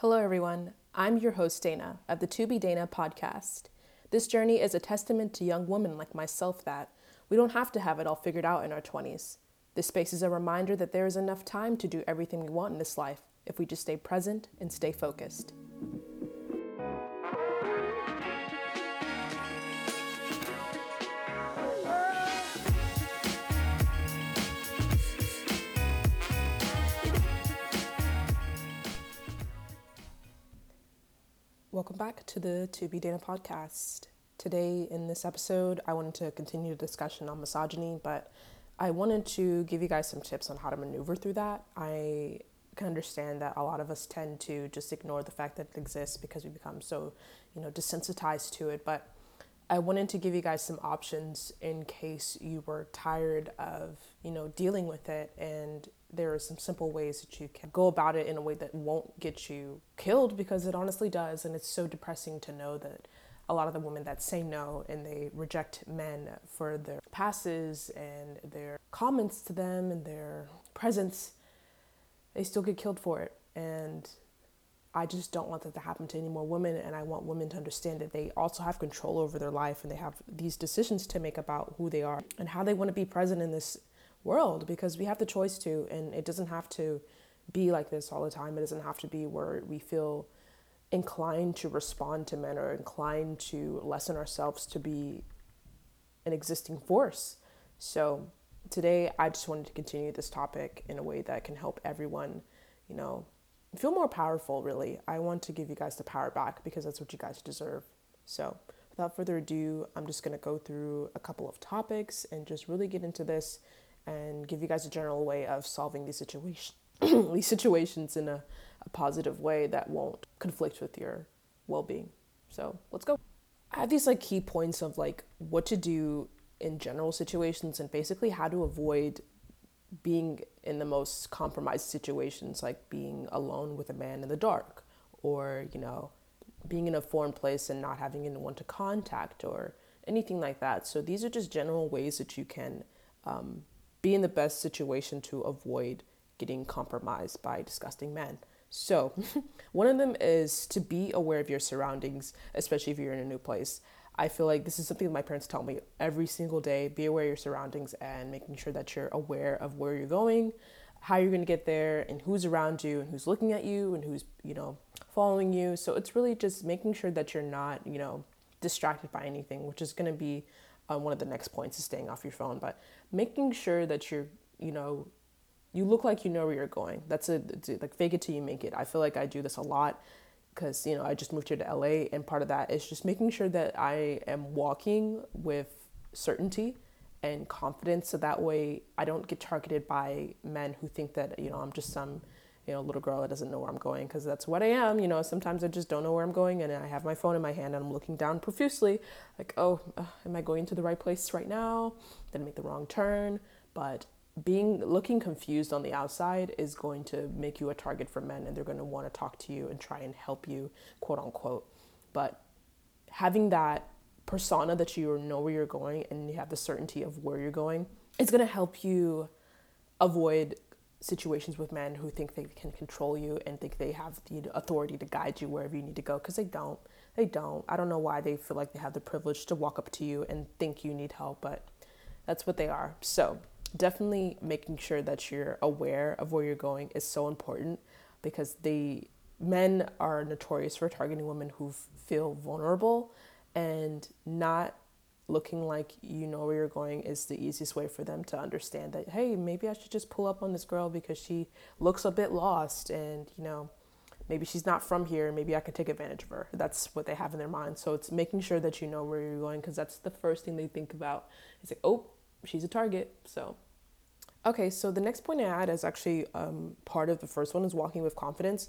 Hello, everyone. I'm your host, Dayna, of the To Be Dayna podcast. This journey is a testament to young women like myself that we don't have to have it all figured out in our 20s. This space is a reminder that there is enough time to do everything we want in this life if we just stay present and stay focused. Welcome back to the To Be Dayna podcast. Today, in this episode, I wanted to continue the discussion on misogyny, but I wanted to give you guys some tips on how to maneuver through that. I can understand that a lot of us tend to just ignore the fact that it exists because we become so, you know, desensitized to it. But I wanted to give you guys some options in case you were tired of, you know, dealing with it and there are some simple ways that you can go about it in a way that won't get you killed because it honestly does. And it's so depressing to know that a lot of the women that say no and they reject men for their passes and their comments to them and their presence, they still get killed for it. And I just don't want that to happen to any more women. And I want women to understand that they also have control over their life and they have these decisions to make about who they are and how they want to be present in this world because we have the choice to, and it doesn't have to be like this all the time. It doesn't have to be where we feel inclined to respond to men or inclined to lessen ourselves to be an existing force. So today I just wanted to continue this topic in a way that can help everyone, you know, feel more powerful really. I want to give you guys the power back because that's what you guys deserve. So without further ado, I'm just going to go through a couple of topics and just really get into this and give you guys a general way of solving these situations these situations in a, a positive way that won't conflict with your well-being so let's go i have these like key points of like what to do in general situations and basically how to avoid being in the most compromised situations like being alone with a man in the dark or you know being in a foreign place and not having anyone to contact or anything like that so these are just general ways that you can um, be in the best situation to avoid getting compromised by disgusting men. So, one of them is to be aware of your surroundings, especially if you're in a new place. I feel like this is something my parents tell me every single day be aware of your surroundings and making sure that you're aware of where you're going, how you're going to get there, and who's around you, and who's looking at you, and who's, you know, following you. So, it's really just making sure that you're not, you know, distracted by anything, which is going to be uh, one of the next points is staying off your phone. But making sure that you're, you know, you look like you know where you're going. That's a, like fake it till you make it. I feel like I do this a lot because you know I just moved here to LA, and part of that is just making sure that I am walking with certainty and confidence, so that way I don't get targeted by men who think that you know I'm just some you know little girl that doesn't know where I'm going because that's what I am. You know, sometimes I just don't know where I'm going, and I have my phone in my hand and I'm looking down profusely, like, oh, uh, am I going to the right place right now? Did I make the wrong turn? But being looking confused on the outside is going to make you a target for men and they're going to want to talk to you and try and help you quote unquote. But having that persona that you know where you're going and you have the certainty of where you're going it's going to help you avoid situations with men who think they can control you and think they have the authority to guide you wherever you need to go because they don't. They don't. I don't know why they feel like they have the privilege to walk up to you and think you need help but that's what they are. So definitely making sure that you're aware of where you're going is so important because the men are notorious for targeting women who feel vulnerable and not looking like you know where you're going is the easiest way for them to understand that hey maybe i should just pull up on this girl because she looks a bit lost and you know maybe she's not from here maybe i can take advantage of her. That's what they have in their mind. So it's making sure that you know where you're going because that's the first thing they think about. It's like oh she's a target. So, okay, so the next point I add is actually um, part of the first one is walking with confidence.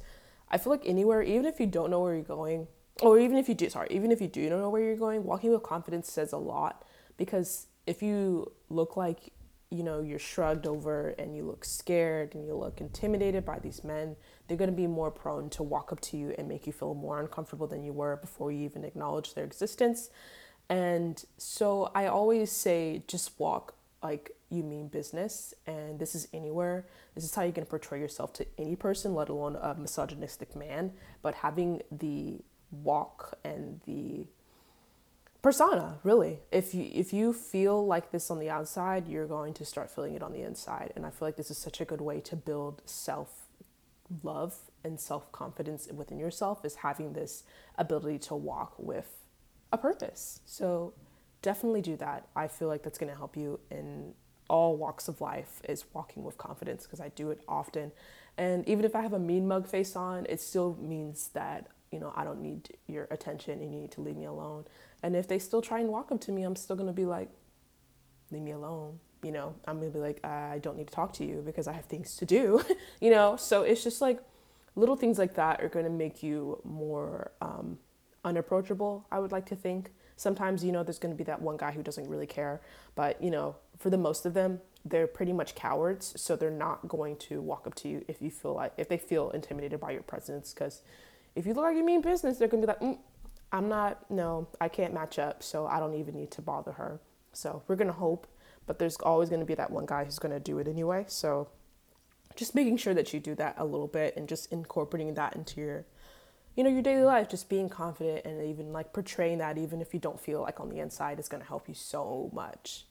I feel like anywhere, even if you don't know where you're going, or even if you do, sorry, even if you do know where you're going, walking with confidence says a lot because if you look like you know you're shrugged over and you look scared and you look intimidated by these men they're going to be more prone to walk up to you and make you feel more uncomfortable than you were before you even acknowledge their existence and so I always say just walk like you mean business and this is anywhere. This is how going to portray yourself to any person let alone a misogynistic man. But having the walk and the persona really. If you if you feel like this on the outside you're going to start feeling it on the inside. And i feel like this is such a good way to build self love and self confidence within yourself is having this ability to walk with a purpose so definitely do that i feel like that's going to help you in all walks of life is walking with confidence because i do it often and even if i have a mean mug face on it still means that you know i don't need your attention and you need to leave me alone and if they still try and walk up to me, I'm still going to be like, leave me alone. You know, I'm going to be like, I don't need to talk to you because I have things to do, you know? So it's just like little things like that are going to make you more um, unapproachable, I would like to think. Sometimes, you know, there's going to be that one guy who doesn't really care, but, you know, for the most of them, they're pretty much cowards. So they're not going to walk up to you if you feel like, if they feel intimidated by your presence. Because if you look like you mean business, they're going to be like, mm, I'm not, no, I can't match up, so I don't even need to bother her. So we're gonna hope, but there's always gonna be that one guy who's gonna do it anyway. So just making sure that you do that a little bit and just incorporating that into your, you know, your daily life, just being confident and even like portraying that, even if you don't feel like on the inside, is gonna help you so much.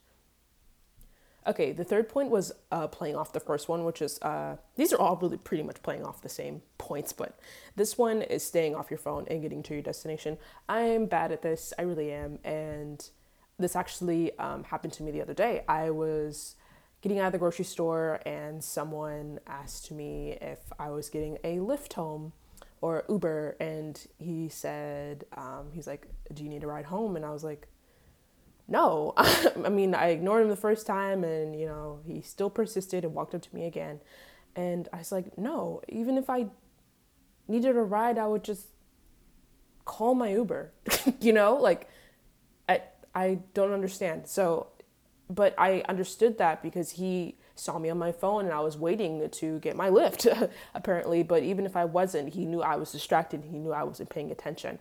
Okay, the third point was uh, playing off the first one, which is uh, these are all really pretty much playing off the same points, but this one is staying off your phone and getting to your destination. I'm bad at this, I really am, and this actually um, happened to me the other day. I was getting out of the grocery store, and someone asked me if I was getting a Lyft home or Uber, and he said, um, he's like, "Do you need a ride home?" And I was like no. I mean, I ignored him the first time and, you know, he still persisted and walked up to me again. And I was like, no, even if I needed a ride, I would just call my Uber. you know, like I I don't understand. So, but I understood that because he saw me on my phone and I was waiting to get my lift, apparently, but even if I wasn't, he knew I was distracted, he knew I wasn't paying attention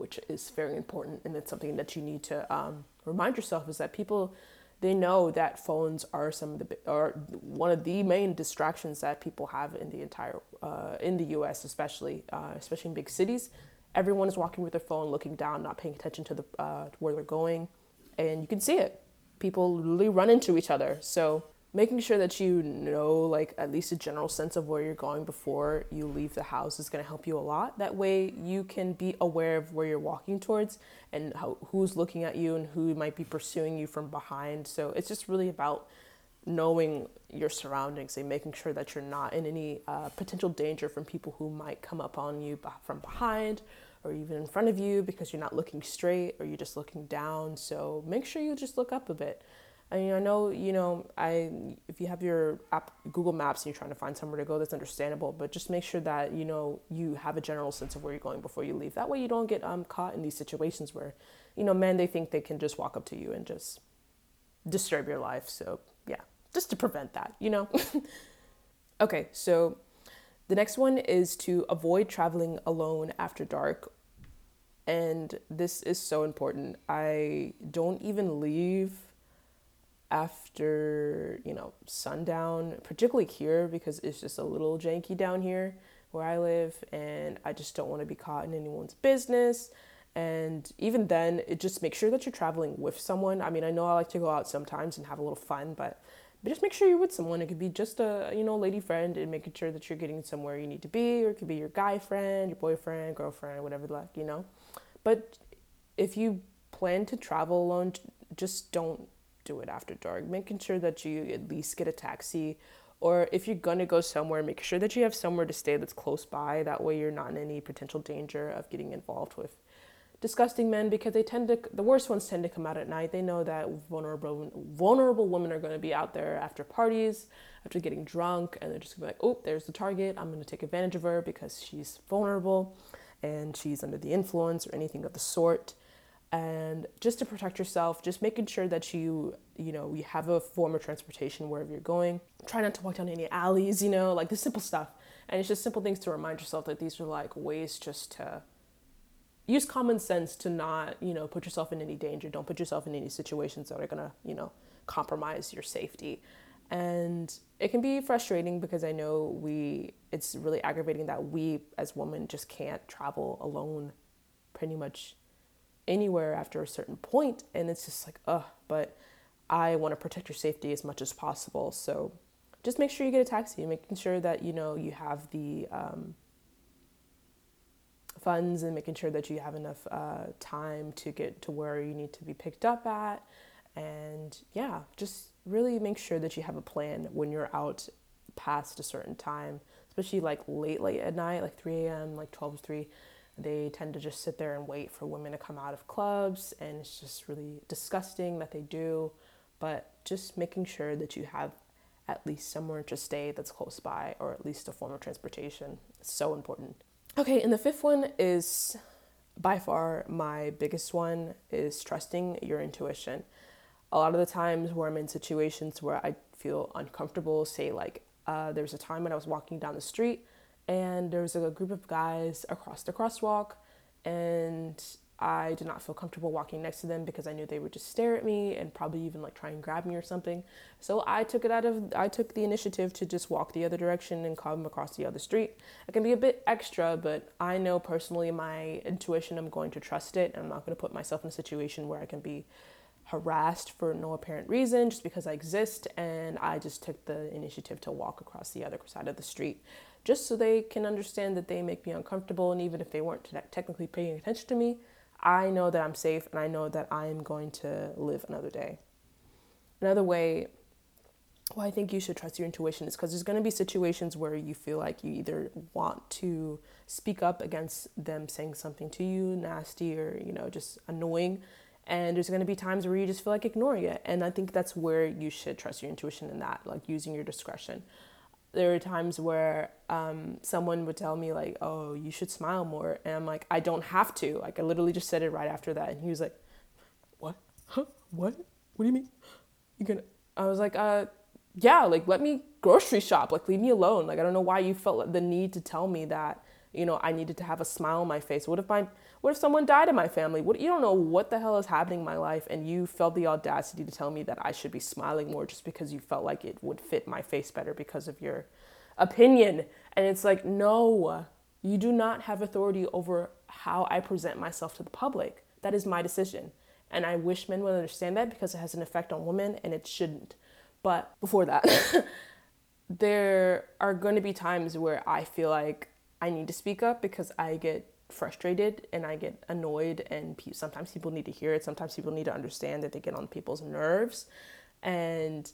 which is very important and it's something that you need to um, remind yourself is that people they know that phones are some of the are one of the main distractions that people have in the entire uh, in the U.S. especially uh, especially in big cities. Everyone is walking with their phone, looking down, not paying attention to the uh, where they're going, and you can see it. People literally run into each other. So making sure that you know like at least a general sense of where you're going before you leave the house is going to help you a lot. That way you can be aware of where you're walking towards and how, who's looking at you and who might be pursuing you from behind. So it's just really about knowing your surroundings and making sure that you're not in any uh, potential danger from people who might come up on you from behind or even in front of you because you're not looking straight or you're just looking down. So make sure you just look up a bit I mean, I know, you know, I if you have your app Google Maps and you're trying to find somewhere to go, that's understandable. But just make sure that you know you have a general sense of where you're going before you leave. That way, you don't get um, caught in these situations where, you know, men they think they can just walk up to you and just disturb your life. So yeah, just to prevent that, you know. okay, so the next one is to avoid traveling alone after dark. And this is so important. I don't even leave after you know sundown particularly here because it's just a little janky down here where i live and i just don't want to be caught in anyone's business. And even then it just make sure that you're traveling with someone. I mean i know i like to go out sometimes and have a little fun but but just make sure you're with someone. It could be just a you know lady friend and making sure that you're getting somewhere you need to be or it could be your guy friend your boyfriend girlfriend whatever the like you know? But if you plan to travel alone just don't do it after dark, making sure that you at least get a taxi or if you're gonna go somewhere, make sure that you have somewhere to stay that's close by. That way, you're not in any potential danger of getting involved with disgusting men because they tend to the worst ones tend to come out at night. They know that vulnerable vulnerable women are going to be out there after parties, after getting drunk, and they're just gonna be like, "Oh, there's the target. I'm going to take advantage of her because she's vulnerable, and she's under the influence or anything of the sort." And just to protect yourself just making sure that you you know you have a form of transportation wherever you're going. Try not to walk down any alleys you know like the simple stuff. And it's just simple things to remind yourself that these are like ways just to use common sense to not you know put yourself in any danger. Don't put yourself in any situations that are gonna you know compromise your safety. And it can be frustrating because I know we, it's really aggravating that we as women just can't travel alone pretty much anywhere after a certain. And it's just like, ugh, but I want to protect your safety as much as possible. So just make sure you get a taxi, making sure that, you know, you have the, um, funds and making sure that you have enough uh, time to get to where you need to be picked up at. And yeah, just really make sure that you have a plan when you're out past a certain time, especially like late, late at night, like 3 a.m., like 12 to 3. They tend to just sit there and wait for women to come out of clubs, and it's just really disgusting that they do. But just making sure that you have at least somewhere to stay that's close by, or at least a form of transportation, is so important. Okay, and the fifth one is by far my biggest one is trusting your intuition. A lot of the times where I'm in situations where I feel uncomfortable, say like uh, there was a time when I was walking down the street and there was a group of guys across the crosswalk and I did not feel comfortable walking next to them because I knew they would just stare at me and probably even like try and grab me or something. So I took it out of I took the initiative to just walk the other direction and come across the other street. I can be a bit extra, but I know personally my intuition I'm going to trust it and I'm not going to put myself in a situation where I can be harassed for no apparent reason just because I exist and I just took the initiative to walk across the other side of the street just so they can understand that they make me uncomfortable and even if they weren't technically paying attention to me I know that I'm safe and I know that I'm going to live another day. Another way why I think you should trust your intuition is because there's going to be situations where you feel like you either want to speak up against them saying something to you nasty or, you know, just annoying. And there's going to be times where you just feel like ignoring it. And I think that's where you should trust your intuition in that, like using your discretion there are times where um, someone would tell me like oh you should smile more and i'm like i don't have to. Like i literally just said it right after that and he was like what? Huh? What? What do you mean? You gonna i was like uh yeah like let me grocery shop. Like leave me alone. Like i don't know why you felt the need to tell me that you know i needed to have a smile on my face what if my what if someone died in my family? What you don't know what the hell is happening in my life and you felt the audacity to tell me that I should be smiling more just because you felt like it would fit my face better because of your opinion. And it's like, no, you do not have authority over how I present myself to the public. That is my decision. And I wish men would understand that because it has an effect on women and it shouldn't. But before that, there are going to be times where I feel like I need to speak up because I get frustrated and I get annoyed, and pe- sometimes people need to hear it. Sometimes people need to understand that they get on people's nerves, and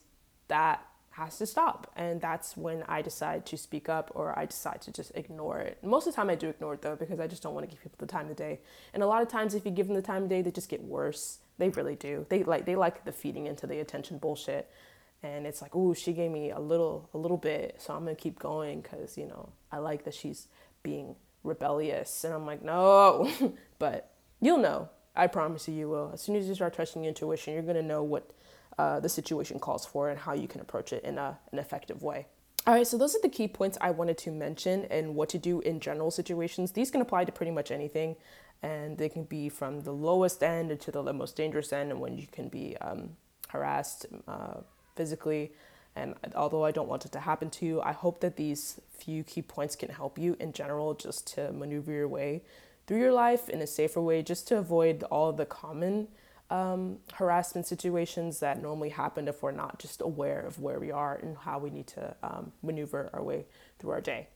that has to stop. And that's when I decide to speak up or I decide to just ignore it. Most of the time, I do ignore it though because I just don't want to give people the time of day. And a lot of times, if you give them the time of day, they just get worse. They really do. They like they like the feeding into the attention bullshit. And it's like, oh, she gave me a little, a little bit, so I'm gonna keep going because you know I like that she's being rebellious. And I'm like, no, but you'll know. I promise you, you will. As soon as you start trusting your intuition, you're to know what uh, the situation calls for and how you can approach it in a, an effective way. All right, so those are the key points I wanted to mention and what to do in general situations. These can apply to pretty much anything, and they can be from the lowest end to the most dangerous end, and when you can be um, harassed uh, physically, and although I don't want it to happen to you, I hope that these few key points can help you in general just to maneuver your way through your life in a safer way, just to avoid all the common um, harassment situations that normally happen if we're not just aware of where we are and how we need to um, maneuver our way through our day.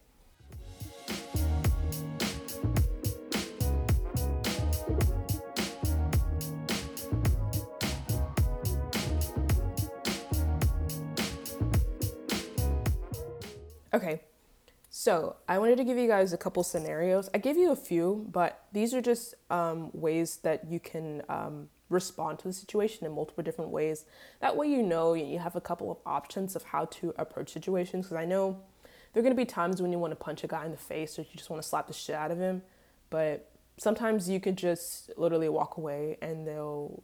Okay, so I wanted to give you guys a couple scenarios. I gave you a few, but these are just um, ways that you can um, respond to the situation in multiple different ways. That way, you know you have a couple of options of how to approach situations. Because I know there are going to be times when you want to punch a guy in the face or you just want to slap the shit out of him, but sometimes you could just literally walk away and they'll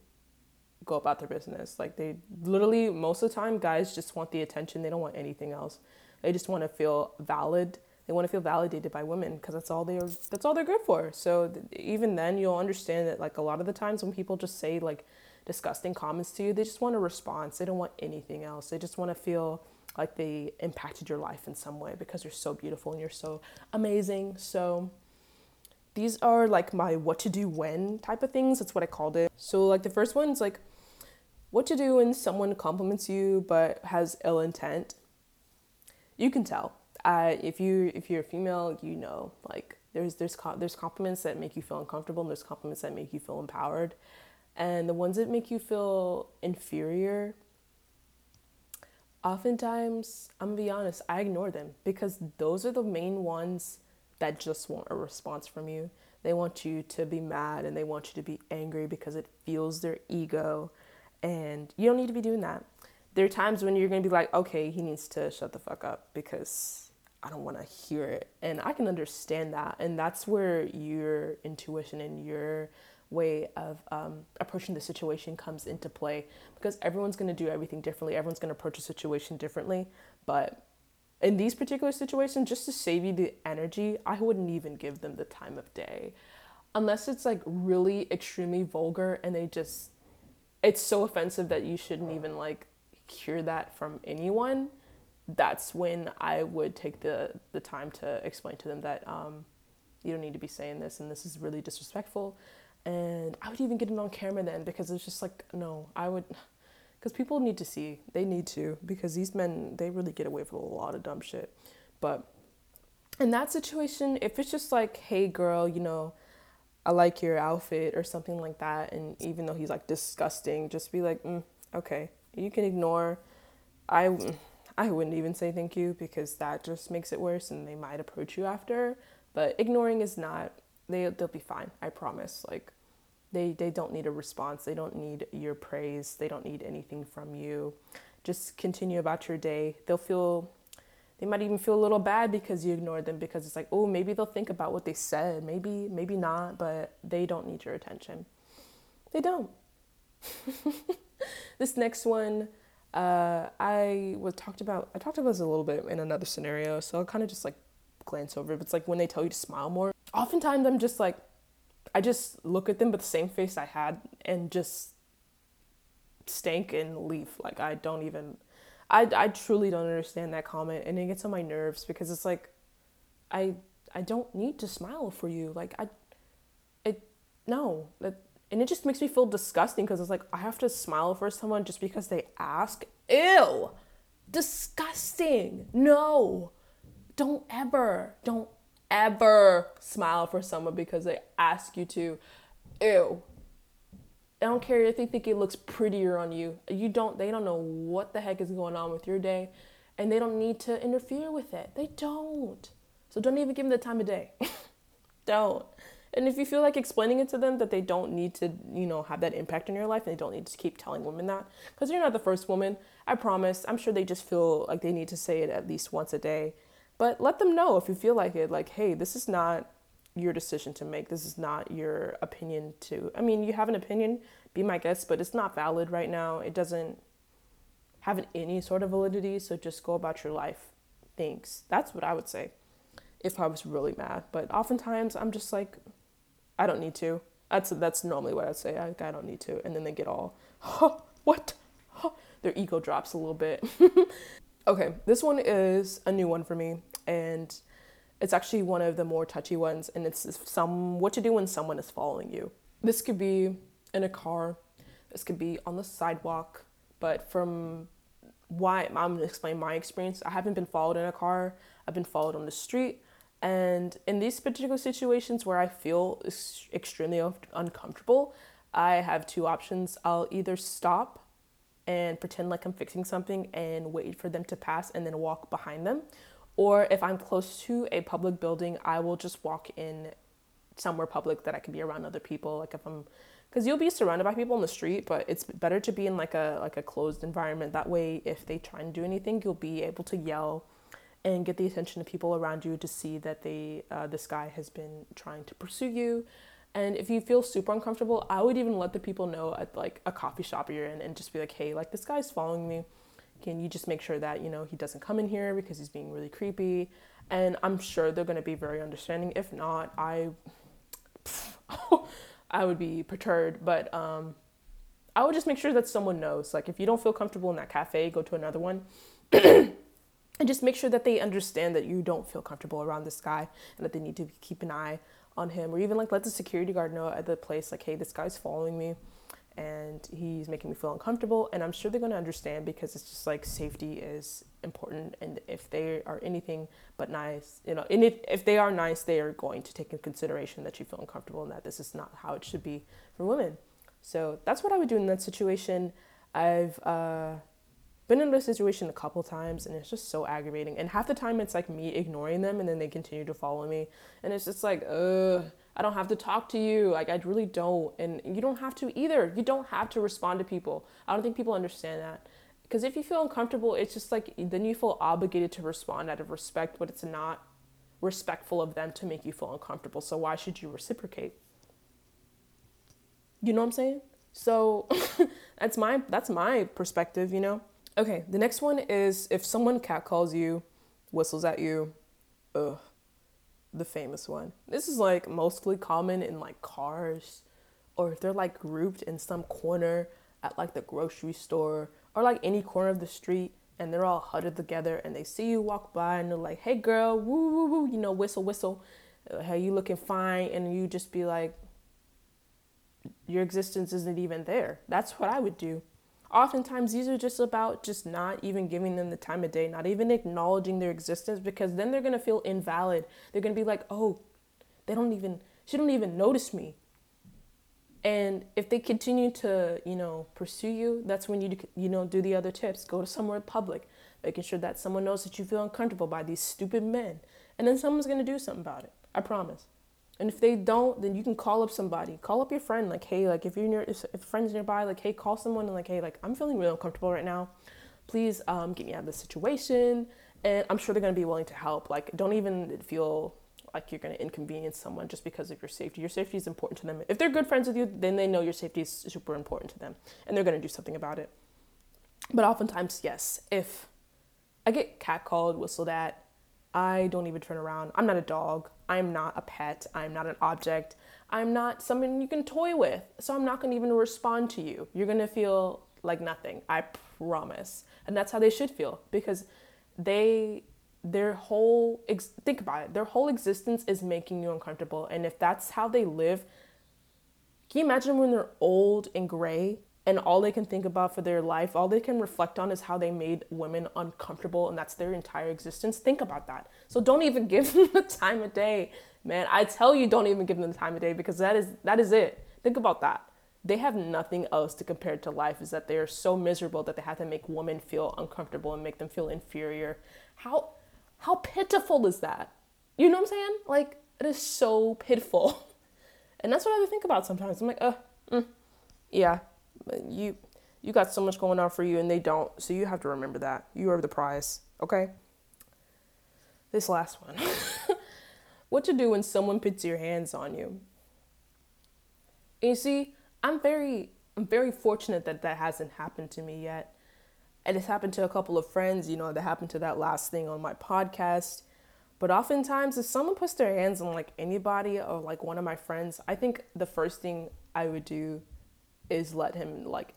go about their business. Like they literally, most of the time, guys just want the attention. They don't want anything else. They just want to feel valid. They want to feel validated by women because that's all they're that's all they're good for. So th- even then, you'll understand that like a lot of the times when people just say like disgusting comments to you. They just want a response. They don't want anything else. They just want to feel like they impacted your life in some way because you're so beautiful and you're so amazing. So these are like my what to do when type of things. That's what I called it. So like the first one's like what to do when someone compliments you but has ill intent. You can tell. Uh, if you if you're a female, you know like there's there's there's compliments that make you feel uncomfortable and there's compliments that make you feel empowered. And the ones that make you feel inferior oftentimes, I'm gonna be honest, I ignore them because those are the main ones that just want a response from you. They want you to be mad and they want you to be angry because it fuels their ego. And you don't need to be doing that. There are times when you're gonna be like, okay, he needs to shut the fuck up because I don't wanna hear it. And I can understand that. And that's where your intuition and your way of um, approaching the situation comes into play because everyone's going to do everything differently. Everyone's going to approach a situation differently. But in these particular situations, just to save you the energy, I wouldn't even give them the time of day. Unless it's like really extremely vulgar and they just, it's so offensive that you shouldn't even like hear that from anyone. That's when I would take the, the time to explain to them that um, you don't need to be saying this and this is really disrespectful and I would even get it on camera then because it's just like no, I would because people need to see. They need to because these men they really get away with a lot of dumb shit. But in that situation, if it's just like, "Hey girl, you know, I like your outfit" or something like that, and even though he's like disgusting, just be like, mm, "Okay, you can ignore." I I wouldn't even say thank you because that just makes it worse and they might approach you after. But ignoring is not they they'll be fine. I promise. Like they, they don't need a response. They don't need your praise. They don't need anything from you. Just continue about your day. They'll feel, they might even feel a little bad because you ignored them because it's like, oh, maybe they'll think about what they said. Maybe, maybe not, but they don't need your attention. They don't. this next one, uh, I was talked about, I talked about this a little bit in another scenario. So I'll kind of just like glance over it. It's like when they tell you to smile more. Oftentimes I'm just like, I just look at them with the same face I had and just stank and leave. Like I don't even I I truly don't understand that comment and it gets on my nerves because it's like I I don't need to smile for you. Like I it no, that and it just makes me feel disgusting because it's like I have to smile for someone just because they ask. Ew. Disgusting. No. Don't ever. Don't ever smile for someone because they ask you to. Ew. I don't care if they think it looks prettier on you. You don't they don't know what the heck is going on with your day and they don't need to interfere with it. They don't. So don't even give them the time of day. don't. And if you feel like explaining it to them that they don't need to, you know, have that impact in your life and they don't need to keep telling women that because you're not the first woman. I promise. I'm sure they just feel like they need to say it at least once a day but let them know if you feel like it, like, hey, this is not your decision to make. This is not your opinion to. I mean, you have an opinion, be my guest, but it's not valid right now. It doesn't have any sort of validity, so just go about your life. Thanks. That's what I would say if I was really mad. But oftentimes I'm just like, I don't need to. That's that's normally what I'd say. I, I don't need to. And then they get all, what? Their ego drops a little bit. Okay, this one is a new one for me, and it's actually one of the more touchy ones, and it's some what to do when someone is following you. This could be in a car, this could be on the sidewalk, but from why I'm gonna explain my experience. I haven't been followed in a car. I've been followed on the street, and in these particular situations where I feel extremely uncomfortable, I have two options. I'll either stop and pretend like I'm fixing something and wait for them to pass and then walk behind them. Or if I'm close to a public building, I will just walk in somewhere public that I can be around other people. Like if I'm, because you'll be surrounded by people in the street, but it's better to be in like a like a closed environment. That way, if they try and do anything, you'll be able to yell and get the attention of people around you to see that they uh, this guy has been trying to pursue you and if you feel super uncomfortable, I would even let the people know at like a coffee shop you're in and just be like, hey, like this guy's following me. Can you just make sure that, you know, he doesn't come in here because he's being really creepy? And I'm sure they're going to be very understanding. If not, I I would be perturbed, but um I would just make sure that someone knows. Like if you don't feel comfortable in that cafe, go to another one. and just make sure that they understand that you don't feel comfortable around this guy and that they need to keep an eye on him or even like let the security guard know at the place like hey this guy's following me and he's making me feel uncomfortable. And i'm sure they're going to understand because it's just like safety is important. And if they are anything but nice you know and if, if they are nice they are going to take in consideration that you feel uncomfortable and that this is not how it should be for women. So that's what i would do in that situation. I've uh, been in this situation a couple times and it's just so aggravating and half the time it's like me ignoring them and then they continue to follow me and it's just like ugh I don't have to talk to you. Like, I really don't. And you don't have to either. You don't have to respond to people. I don't think people understand that. Because if you feel uncomfortable, it's just like then you feel obligated to respond out of respect, but it's not respectful of them to make you feel uncomfortable. So why should you reciprocate? You know what I'm saying? So that's my that's my perspective, you know. Okay, the next one is if someone catcalls you, whistles at you, ugh, the famous one. This is like mostly common in like cars or if they're like grouped in some corner at like the grocery store or like any corner of the street and they're all huddled together and they see you walk by and they're like, hey girl, woo woo woo, you know, whistle whistle, uh, hey, you looking fine, and you just be like, your existence isn't even there. That's what I would do oftentimes these are just about just not even giving them the time of day not even acknowledging their existence because then they're going to feel invalid. They're going to be like oh they don't even she don't even notice me. And if they continue to you know pursue you that's when you you know do the other tips. Go to somewhere public making sure that someone knows that you feel uncomfortable by these stupid men. And then someone's going to do something about it. I promise and if they don't, then you can call up somebody. Call up your friend. Like, hey, like if you're near, if, friends nearby, like, hey, call someone and like, hey, like I'm feeling really uncomfortable right now. Please um, get me out of this situation. And I'm sure they're gonna be willing to help. Like, don't even feel like you're gonna inconvenience someone just because of your safety. Your safety is important to them. If they're good friends with you, then they know your safety is super important to them, and they're gonna do something about it. But oftentimes, yes, if I get catcalled, whistled at, I don't even turn around. I'm not a dog. I'm not a pet. I'm not an object. I'm not someone you can toy with. So I'm not going to even respond to you. You're going to feel like nothing. I promise. And that's how they should feel because they their whole ex- think about it. Their whole existence is making you uncomfortable. And if that's how they live, can you imagine when they're old and gray and all they can think about for their life, all they can reflect on is how they made women uncomfortable, and that's their entire existence. Think about that. So don't even give them the time of day, man. I tell you, don't even give them the time of day because that is that is it. Think about that. They have nothing else to compare to life. Is that they are so miserable that they have to make women feel uncomfortable and make them feel inferior. How how pitiful is that? You know what I'm saying? Like it is so pitiful, and that's what I think about sometimes. I'm like, uh, mm, yeah, you you got so much going on for you and they don't. So you have to remember that. You are the prize, okay? This last one. what to do when someone puts your hands on you? And you see, I'm very I'm very fortunate that that hasn't happened to me yet. And it's happened to a couple of friends, you know, that happened to that last thing on my podcast. But oftentimes, if someone puts their hands on like anybody or like one of my friends, I think the first thing I would do is let him like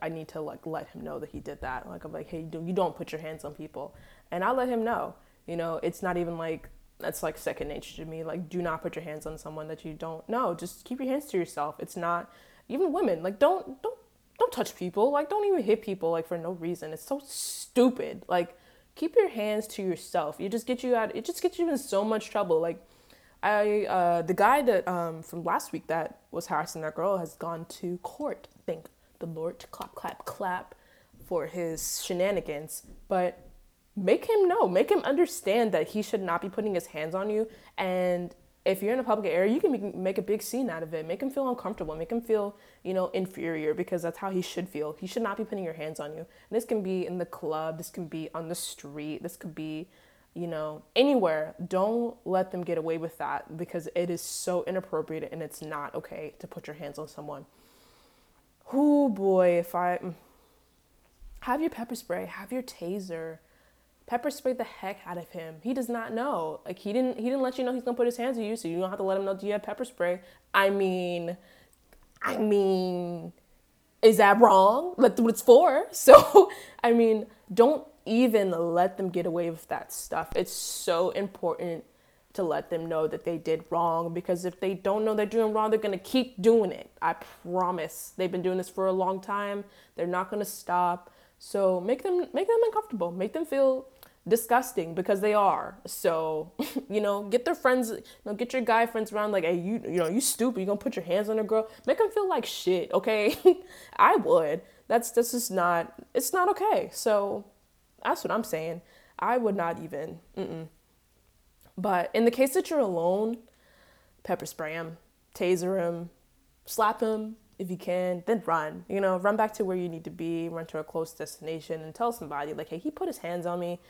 I need to like let him know that he did that. Like I'm like, hey, you don't put your hands on people, and I let him know. You know, it's not even like that's like second nature to me. Like, do not put your hands on someone that you don't know. Just keep your hands to yourself. It's not even women. Like, don't don't don't touch people. Like, don't even hit people like for no reason. It's so stupid. Like, keep your hands to yourself. You just get you out. It just gets you in so much trouble. Like I uh, the guy that um, from last week that was harassing that girl has gone to court. Thank the Lord, clap, clap, clap, for his shenanigans. But make him know, make him understand that he should not be putting his hands on you. And if you're in a public area, you can make, a big scene out of it. Make him feel uncomfortable. Make him feel, you know, inferior because that's how he should feel. He should not be putting your hands on you. And this can be in the club. This can be on the street. This could be you know, anywhere, don't let them get away with that because it is so inappropriate and it's not okay to put your hands on someone. Oh boy, if I mm, have your pepper spray, have your taser, pepper spray the heck out of him. He does not know. Like he didn't he didn't let you know he's gonna put his hands on you, so you don't have to let him know do you have pepper spray. I mean I mean is that wrong? That's what it's for. So, I mean, don't even let them get away with that stuff. It's so important to let them know that they did wrong because if they don't know they're doing wrong, they're going to keep doing it. I promise. They've been doing this for a long time. They're not going to stop. So, make them make them uncomfortable. Make them feel disgusting because they are. So, you know, get their friends, you know, get your guy friends around like, hey, you, you know, you stupid. You gonna put your hands on a girl? Make them feel like shit. Okay, I would. That's that's just not. It's not okay. So, that's what I'm saying. I would not even. Mm-mm. But in the case that you're alone, pepper spray him, taser him, slap him if you can, then run. You know, run back to where you need to be, run to a close destination, and tell somebody like, hey, he put his hands on me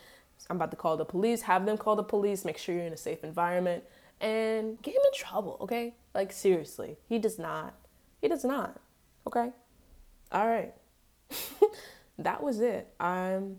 I'm about to call the police, have them call the police, make sure you're in a safe environment, and get him in trouble, okay? Like, seriously, he does not. He does not, okay? All right. that was it. I'm.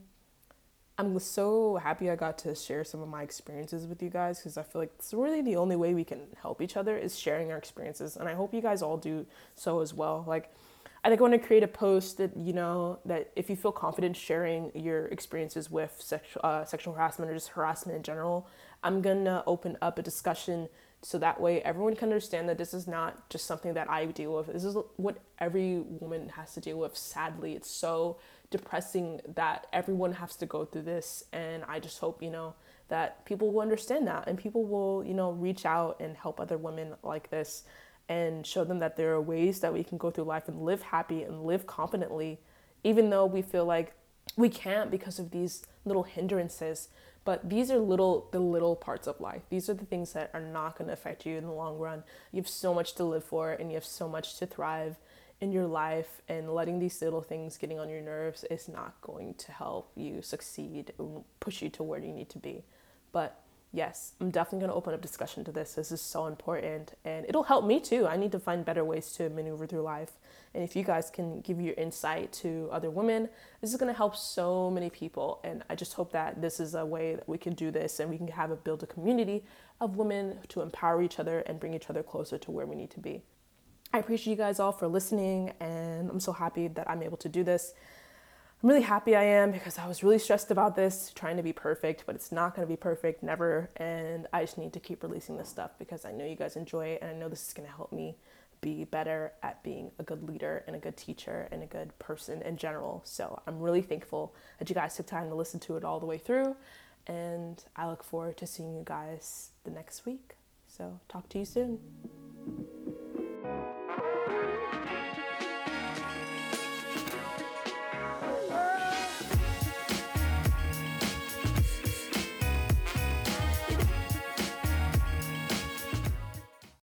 I'm so happy I got to share some of my experiences with you guys because I feel like it's really the only way we can help each other is sharing our experiences. And I hope you guys all do so as well. Like, I think I want to create a post that you know that if you feel confident sharing your experiences with sexual uh, sexual harassment or just harassment in general, I'm gonna open up a discussion so that way everyone can understand that this is not just something that I deal with. This is what every woman has to deal with. Sadly, it's so depressing that everyone has to go through this, and I just hope you know that people will understand that and people will you know reach out and help other women like this and show them that there are ways that we can go through life and live happy and live confidently, even though we feel like we can't because of these little hindrances. But these are little the little parts of life. These are the things that are not going to affect you in the long run. You have so much to live for and you have so much to thrive in your life and letting these little things getting on your nerves is not going to help you succeed push you to where you need to be. But yes, I'm definitely going to open up discussion to this. This is so important and it'll help me too. I need to find better ways to maneuver through life. And if you guys can give your insight to other women, this is going to help so many people. And I just hope that this is a way that we can do this and we can have a build a community of women to empower each other and bring each other closer to where we need to be. I appreciate you guys all for listening and I'm so happy that I'm able to do this. I'm really happy I am because I was really stressed about this, trying to be perfect, but it's not going to be perfect, never. And I just need to keep releasing this stuff because I know you guys enjoy it and I know this is going to help me be better at being a good leader and a good teacher and a good person in general. So I'm really thankful that you guys took time to listen to it all the way through. And I look forward to seeing you guys the next week. So talk to you soon.